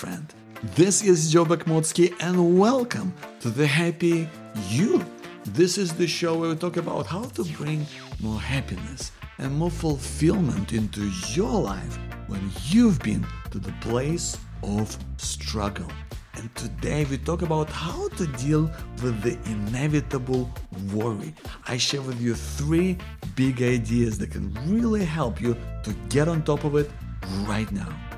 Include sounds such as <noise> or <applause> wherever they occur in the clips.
friend. This is Joe Bakhmutsky, and welcome to the Happy You. This is the show where we talk about how to bring more happiness and more fulfillment into your life when you've been to the place of struggle. And today we talk about how to deal with the inevitable worry. I share with you three big ideas that can really help you to get on top of it right now.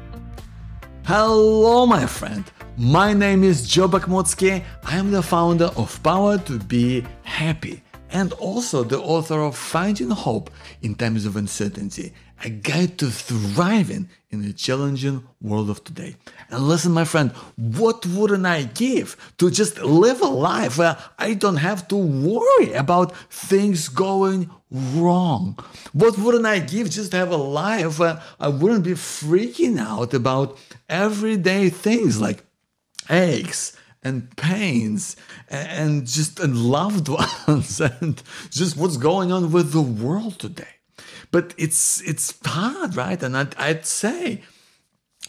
Hello, my friend. My name is Joe Bakhmutsky. I am the founder of Power to Be Happy and also the author of Finding Hope in Times of Uncertainty, a guide to thriving in the challenging world of today. And listen, my friend, what wouldn't I give to just live a life where I don't have to worry about things going wrong? What wouldn't I give just to have a life where I wouldn't be freaking out about everyday things like aches? And pains and just and loved <laughs> ones and just what's going on with the world today. But it's it's hard right? And I'd, I'd say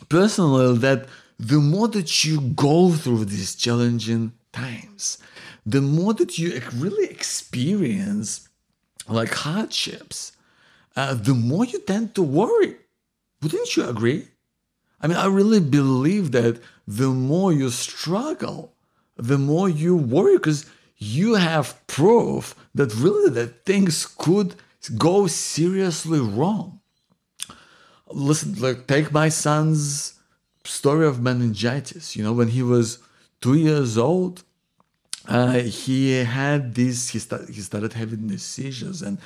personally that the more that you go through these challenging times the more that you really experience like hardships uh, the more you tend to worry. Wouldn't you agree I mean, I really believe that the more you struggle, the more you worry because you have proof that really that things could go seriously wrong. Listen, like take my son's story of meningitis. You know, when he was two years old, uh, he had this. He, start, he started having these seizures, and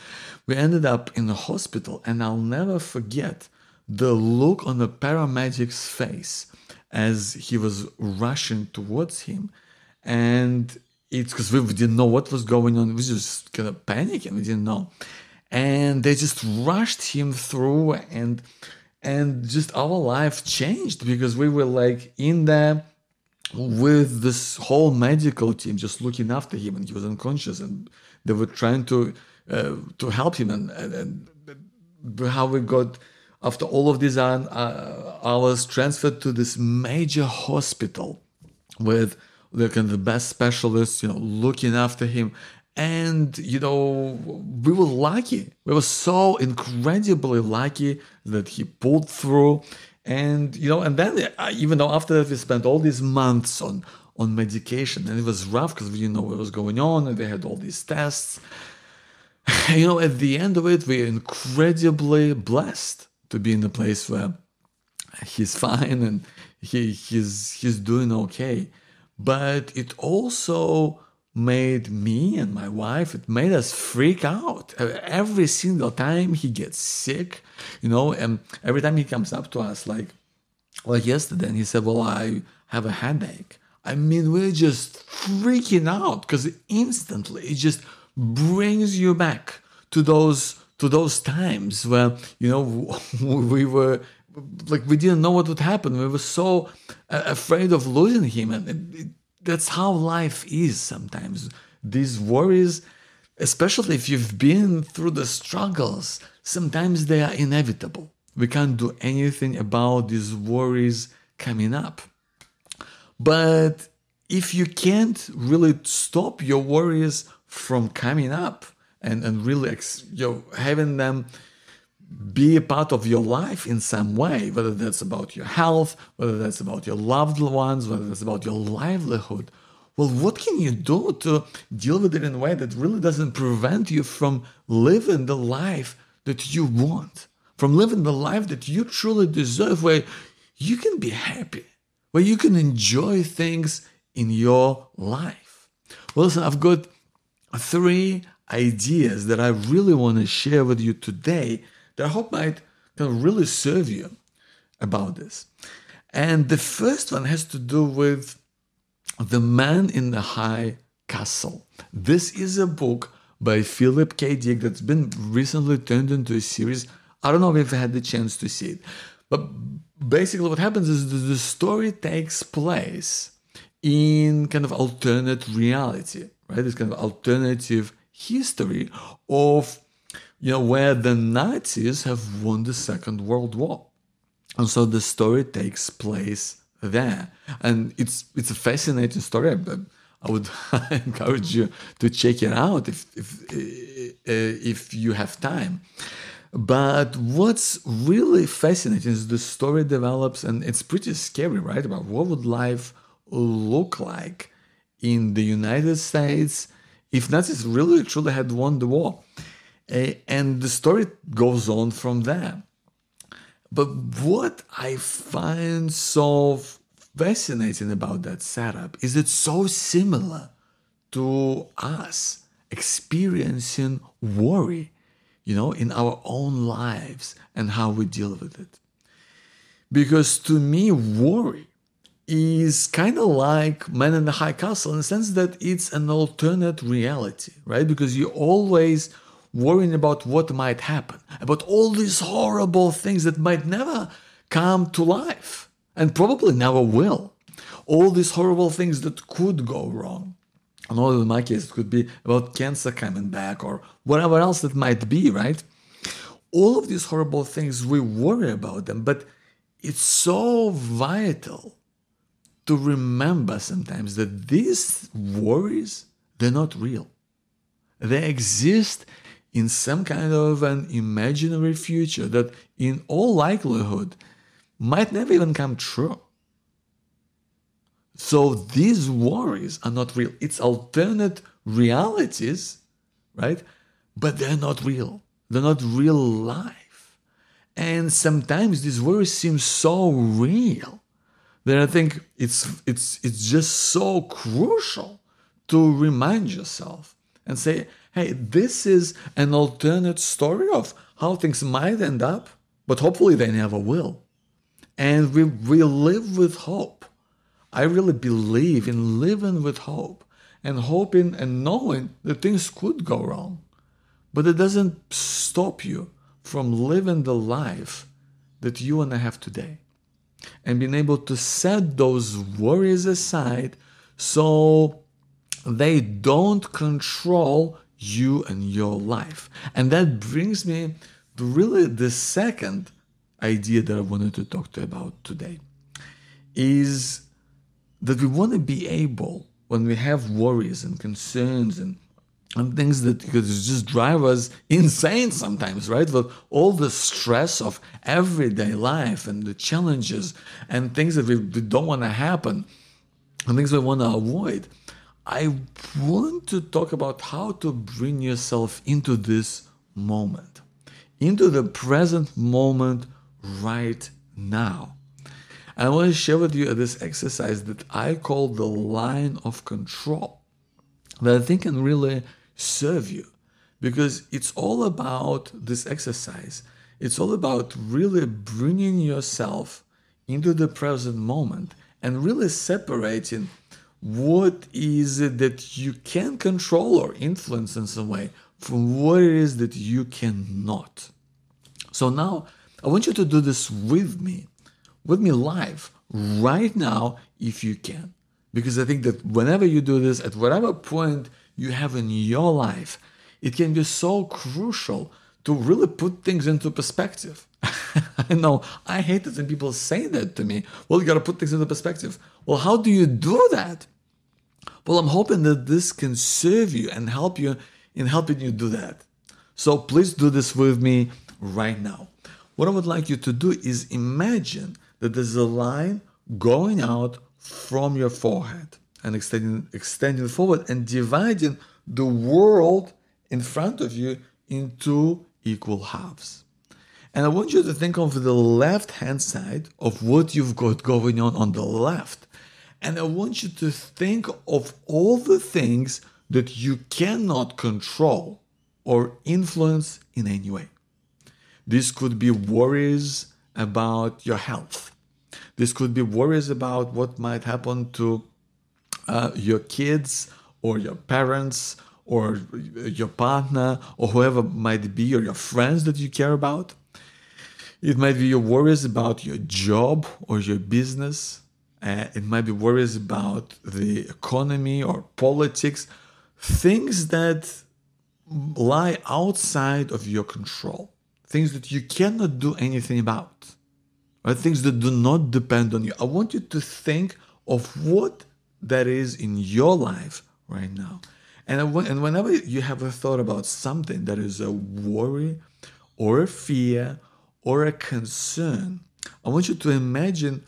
we ended up in the hospital. And I'll never forget the look on the paramedic's face as he was rushing towards him. And it's because we didn't know what was going on. We just kind of panicking. We didn't know. And they just rushed him through and and just our life changed because we were like in there with this whole medical team just looking after him and he was unconscious and they were trying to uh, to help him and, and, and how we got after all of these uh, hours, transferred to this major hospital with the the best specialists, you know, looking after him. And, you know, we were lucky. We were so incredibly lucky that he pulled through. And, you know, and then uh, even though after that we spent all these months on, on medication and it was rough because we didn't know what was going on and they had all these tests. <sighs> You know, at the end of it, we're incredibly blessed to be in a place where he's fine and he he's he's doing okay. But it also made me and my wife it made us freak out. Every single time he gets sick you know and every time he comes up to us like like yesterday and he said well i have a headache. I mean we're just freaking out because instantly it just brings you back to those to those times where you know <laughs> we were like we didn't know what would happen. We were so uh, afraid of losing him, and it, it, that's how life is sometimes. These worries, especially if you've been through the struggles, sometimes they are inevitable. We can't do anything about these worries coming up. But if you can't really stop your worries from coming up, and, and really you know, having them be a part of your life in some way, whether that's about your health, whether that's about your loved ones, whether that's about your livelihood. Well, what can you do to deal with it in a way that really doesn't prevent you from living the life that you want, from living the life that you truly deserve, where you can be happy, where you can enjoy things in your life? Well, listen, I've got three ideas that I really want to share with you today that I hope might kind of really serve you about this. And the first one has to do with The Man in the High Castle. This is a book by Philip K. Dick that's been recently turned into a series. I don't know if I had the chance to see it. But basically, what happens is the story takes place in kind of alternate reality, right? This kind of alternative history of you know where the Nazis have won the Second World War. And so the story takes place there. And it's it's a fascinating story. But I would <laughs> encourage you to check it out if if uh, if you have time. But what's really fascinating is the story develops, and it's pretty scary, right? About what would life look like in the United States if Nazis really truly had won the war. Uh, and the story goes on from there. But what I find so fascinating about that setup is it's so similar to us experiencing worry, you know, in our own lives and how we deal with it. Because to me, worry is kind of like Man in the High Castle in the sense that it's an alternate reality, right? Because you're always worrying about what might happen, about all these horrible things that might never come to life and probably never will. All these horrible things that could go wrong. And all in my case, it could be about cancer coming back or whatever else that might be, right? All of these horrible things, we worry about them, but it's so vital to remember sometimes that these worries, they're not real. They exist in some kind of an imaginary future that, in all likelihood, might never even come true. So these worries are not real. It's alternate realities, right? But they're not real. They're not real life. And sometimes these worries seem so real that I think it's it's it's just so crucial to remind yourself and say, hey, this is an alternate story of how things might end up, but hopefully they never will. And we, we live with hope. I really believe in living with hope and hoping and knowing that things could go wrong. But it doesn't stop you from living the life that you and I have today and being able to set those worries aside so they don't control you and your life. And that brings me to really the second idea that I wanted to talk to you about today is that we want to be able, when we have worries and concerns and and things that could just drive us insane sometimes, right? With all the stress of everyday life and the challenges and things that we, we don't want to happen and things we want to avoid. I want to talk about how to bring yourself into this moment, into the present moment right now. And I want to share with you this exercise that I call the line of control that I think can really serve you because it's all about this exercise. It's all about really bringing yourself into the present moment and really separating what is it that you can control or influence in some way from what it is that you cannot. So now I want you to do this with me, with me live right now if you can. Because I think that whenever you do this, at whatever point you have in your life, it can be so crucial to really put things into perspective. <laughs> I know I hate it when people say that to me. Well, you got to put things into perspective. Well, how do you do that? Well, I'm hoping that this can serve you and help you in helping you do that. So please do this with me right now. What I would like you to do is imagine that there's a line going out from your forehead and extending, extending forward and dividing the world in front of you into equal halves. And I want you to think of the left hand side of what you've got going on on the left. And I want you to think of all the things that you cannot control or influence in any way. This could be worries about your health. This could be worries about what might happen to uh, your kids or your parents or your partner or whoever might be or your friends that you care about. It might be your worries about your job or your business. Uh, it might be worries about the economy or politics, things that lie outside of your control, things that you cannot do anything about, right? Things that do not depend on you. I want you to think of what that is in your life right now. And, and whenever you have a thought about something that is a worry or a fear or a concern, I want you to imagine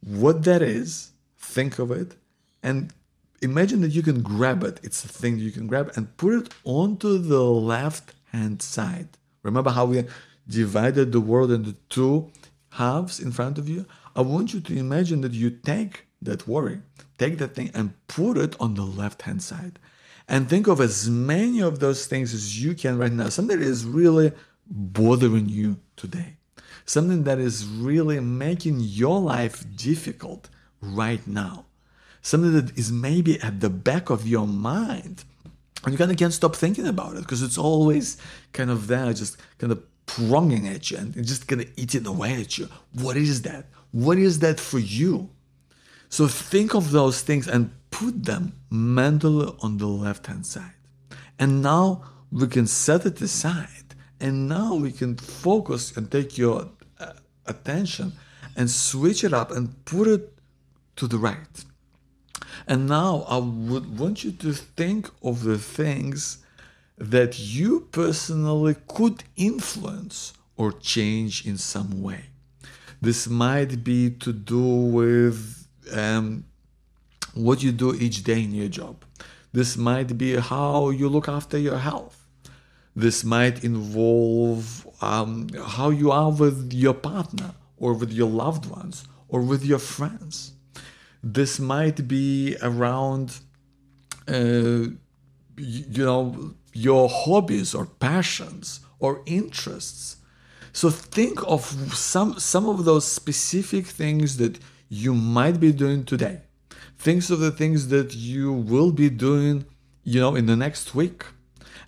what that is, think of it, and imagine that you can grab it. It's a thing you can grab and put it onto the left hand side. Remember how we divided the world into two halves in front of you? I want you to imagine that you take that worry, take that thing and put it on the left hand side. And think of as many of those things as you can right now. Something that is really bothering you today. Something that is really making your life difficult right now. Something that is maybe at the back of your mind. And you kind of can't stop thinking about it because it's always kind of there, just kind of pronging at you and just kind of eating away at you. What is that? What is that for you? So think of those things and put them mentally on the left hand side. And now we can set it aside. And now we can focus and take your uh, attention and switch it up and put it to the right. And now I would want you to think of the things that you personally could influence or change in some way. This might be to do with um, what you do each day in your job. This might be how you look after your health. This might involve um, how you are with your partner or with your loved ones or with your friends. This might be around, uh, you know, your hobbies or passions or interests. So think of some some of those specific things that you might be doing today. Think of the things that you will be doing, you know, in the next week.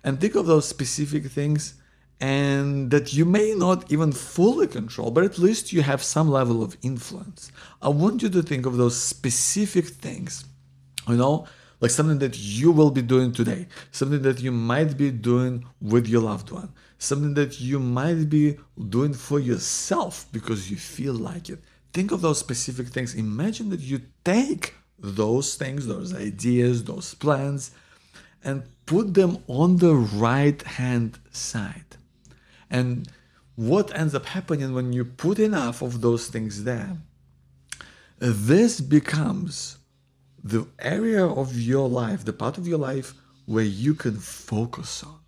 And think of those specific things and that you may not even fully control, but at least you have some level of influence. I want you to think of those specific things, you know, like something that you will be doing today, something that you might be doing with your loved one, something that you might be doing for yourself because you feel like it. Think of those specific things. Imagine that you take those things, those ideas, those plans, and put them on the right hand side. And what ends up happening when you put enough of those things there, this becomes the area of your life, the part of your life where you can focus on.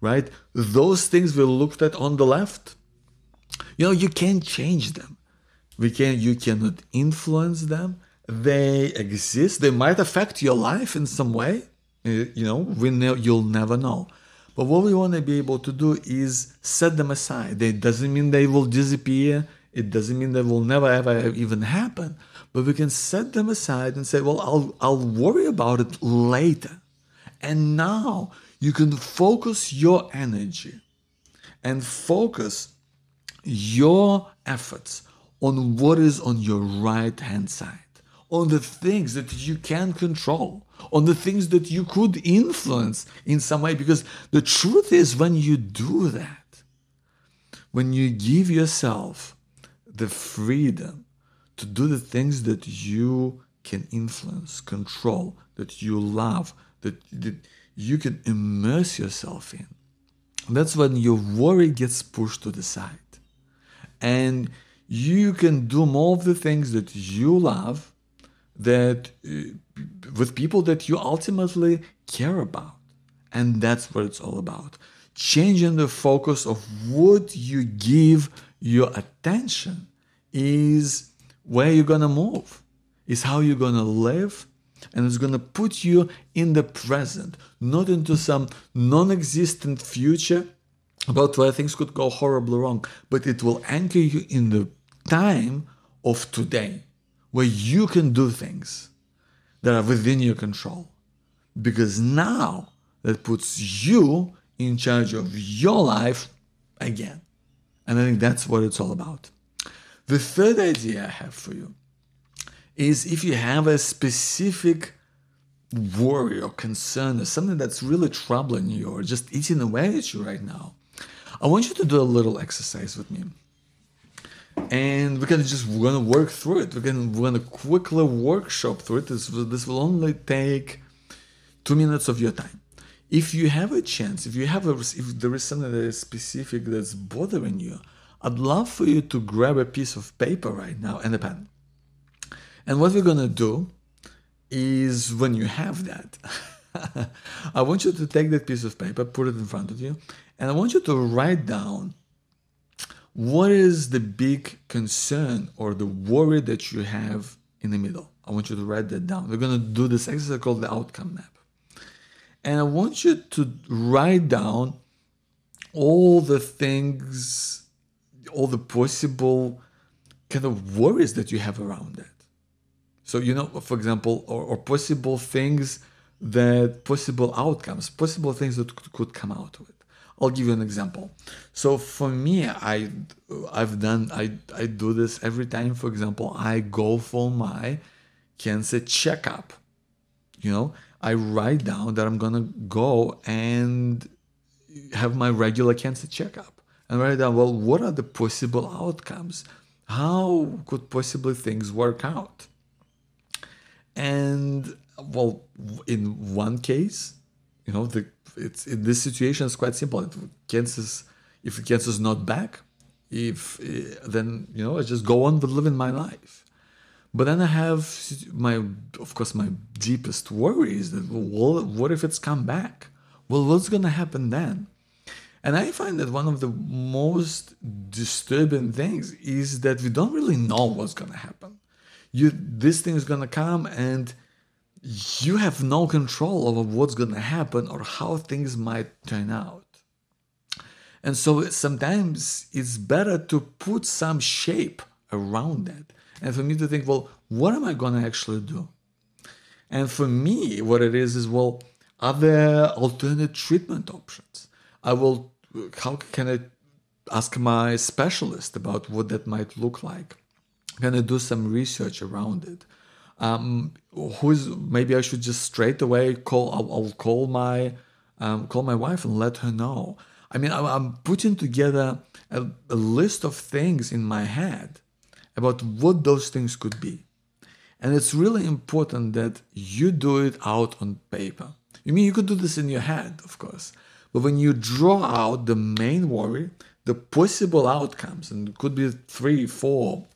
Right? Those things we looked at on the left, you know, you can't change them. We can you cannot influence them. They exist. They might affect your life in some way. You know, we know you'll never know. But what we want to be able to do is set them aside. It doesn't mean they will disappear. It doesn't mean they will never ever even happen but we can set them aside and say, well, I'll, I'll worry about it later. And now you can focus your energy and focus your efforts on what is on your right hand side, on the things that you can control, on the things that you could influence in some way. Because the truth is, when you do that, when you give yourself the freedom to do the things that you can influence, control, that you love, that, that you can immerse yourself in. That's when your worry gets pushed to the side. And you can do more of the things that you love that uh, with people that you ultimately care about. And that's what it's all about. Changing the focus of what you give your attention is where you're gonna move, is how you're gonna live, and it's gonna put you in the present, not into some non existent future about where things could go horribly wrong, but it will anchor you in the time of today, where you can do things that are within your control. Because now that puts you in charge of your life again. And I think that's what it's all about. The third idea I have for you is if you have a specific worry or concern or something that's really troubling you or just eating away at you right now, I want you to do a little exercise with me. And we're gonna just we're gonna work through it. We're gonna we're gonna quickly workshop through it. This this will only take two minutes of your time. If you have a chance, if you have a if there is something that is specific that's bothering you, I'd love for you to grab a piece of paper right now and a pen. And what we're gonna do is when you have that, <laughs> I want you to take that piece of paper, put it in front of you, and I want you to write down what is the big concern or the worry that you have in the middle? I want you to write that down. We're going to do this exercise called the outcome map. And I want you to write down all the things, all the possible kind of worries that you have around that. So, you know, for example, or, or possible things that possible outcomes, possible things that could come out of it. I'll give you an example. So for me, I I've done I I do this every time. For example, I go for my cancer checkup. You know, I write down that I'm gonna go and have my regular cancer checkup and write down well what are the possible outcomes how could possibly things work out and well in one case you know the it's in this situation it's quite simple. If cancer's if the cancer's not back, if uh, then you know I just go on with living my life. But then I have my, of course, my deepest worry is that well, what if it's come back? Well, what's going to happen then? And I find that one of the most disturbing things is that we don't really know what's going to happen. You, this thing is going to come, and you have no control over what's going to happen or how things might turn out. And so sometimes it's better to put some shape around that. And for me to think, well, what am I going to actually do? And for me, what it is is, well, are there alternate treatment options? I will, how can I ask my specialist about what that might look like? Can I do some research around it? Um, who's maybe I should just straight away call. I'll, I'll call my um, call my wife and let her know. I mean, I'm putting together a, a list of things in my head about what those things could be. And it's really important that you do it out on paper. You mean you could do this in your head, of course, but when you draw out the main worry, the possible outcomes, and it could be three, four,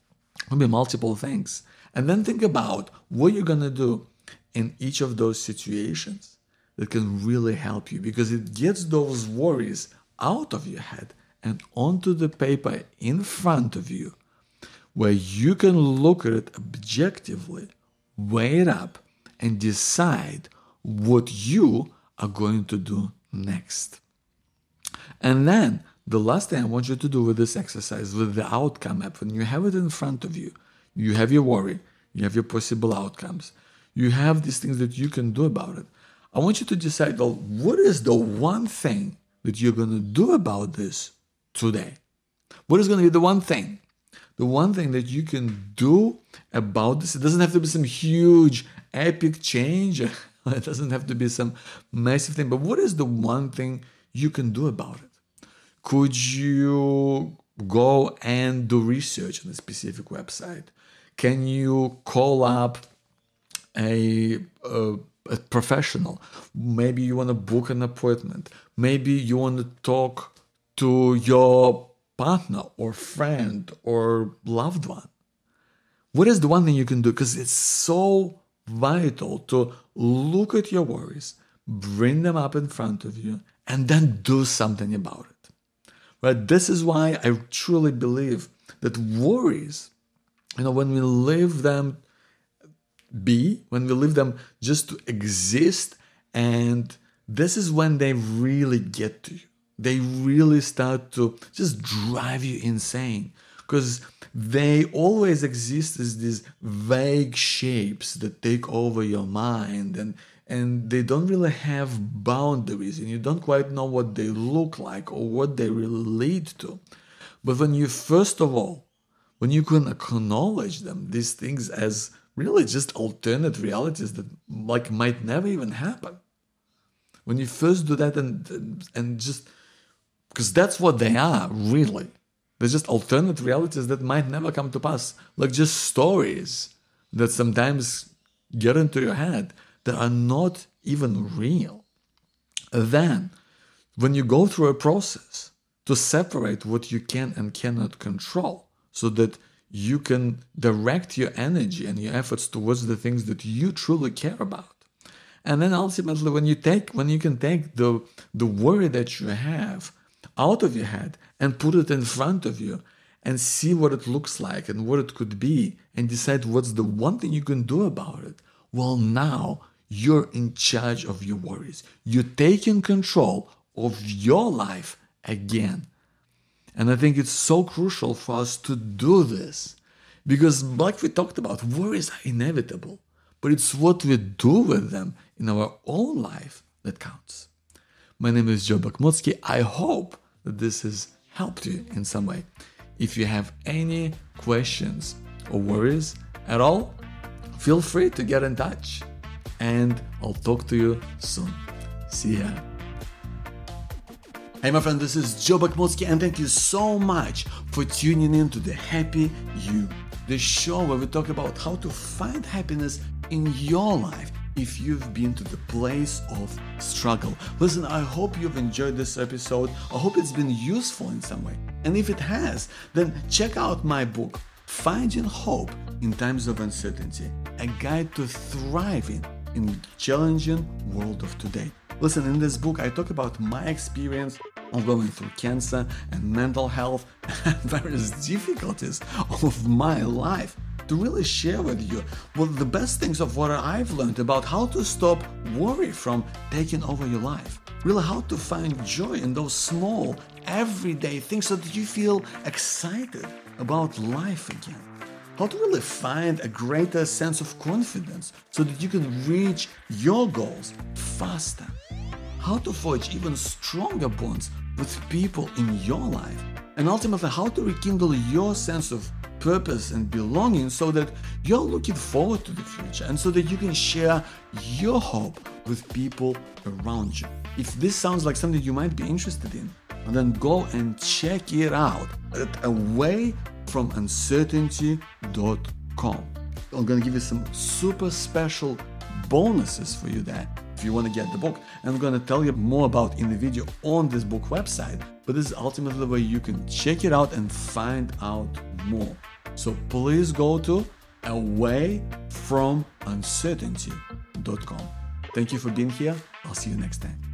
could be multiple things, and then think about what you're going to do in each of those situations that can really help you because it gets those worries out of your head and onto the paper in front of you where you can look at it objectively, weigh it up, and decide what you are going to do next. And then the last thing I want you to do with this exercise, with the outcome map, when you have it in front of you, you have your worry, you have your possible outcomes, you have these things that you can do about it. I want you to decide, well, what is the one thing that you're going to do about this today? What is going to be the one thing? The one thing that you can do about this, it doesn't have to be some huge, epic change. <laughs> it doesn't have to be some massive thing, but what is the one thing you can do about it? Could you go and do research on a specific website? Can you call up a, a, a professional? Maybe you want to book an appointment. Maybe you want to talk to your partner or friend or loved one. What is the one thing you can do? Because it's so vital to look at your worries, bring them up in front of you, and then do something about it. Right? This is why I truly believe that worries you know, when we leave them be, when we leave them just to exist, and this is when they really get to you. They really start to just drive you insane because they always exist as these vague shapes that take over your mind and and they don't really have boundaries and you don't quite know what they look like or what they lead to but when you first of all when you can acknowledge them, these things as really just alternate realities that like might never even happen. When you first do that and and just because that's what they are really. They're just alternate realities that might never come to pass, like just stories that sometimes get into your head that are not even real. Then, when you go through a process to separate what you can and cannot control so that you can direct your energy and your efforts towards the things that you truly care about. And then ultimately when you take when you can take the the worry that you have out of your head and put it in front of you and see what it looks like and what it could be and decide what's the one thing you can do about it well now you're in charge of your worries. You're taking control of your life again and I think it's so crucial for us to do this because, like we talked about, worries are inevitable, but it's what we do with them in our own life that counts. My name is Joe Bakhmutsky. I hope that this has helped you in some way. If you have any questions or worries at all, feel free to get in touch and I'll talk to you soon. See ya. Hey, my friend, this is Joe Bakhmutsky, and thank you so much for tuning in to the Happy You, the show where we talk about how to find happiness in your life if you've been to the place of struggle. Listen, I hope you've enjoyed this episode. I hope it's been useful in some way. And if it has, then check out my book, Finding Hope in Times of Uncertainty, a guide to thriving in the challenging world of today. Listen, in this book, I talk about my experience of going through cancer and mental health and <laughs> various difficulties of my life to really share with you. What the best things of what I've learned about how to stop worry from taking over your life. Really, how to find joy in those small, everyday things so that you feel excited about life again. How to really find a greater sense of confidence so that you can reach your goals faster, how to forge even stronger bonds with people in your life, and ultimately how to rekindle your sense of purpose and belonging so that you're looking forward to the future and so that you can share your hope with people around you. If this sounds like something you might be interested in, then go and check it out at awayfromuncertainty.com. I'm going to give you some super special bonuses for you there if you want to get the book. And I'm going to tell you more about in the video on this book website. But this is ultimately the way you can check it out and find out more. So please go to awayfromuncertainty.com. Thank you for being here. I'll see you next time.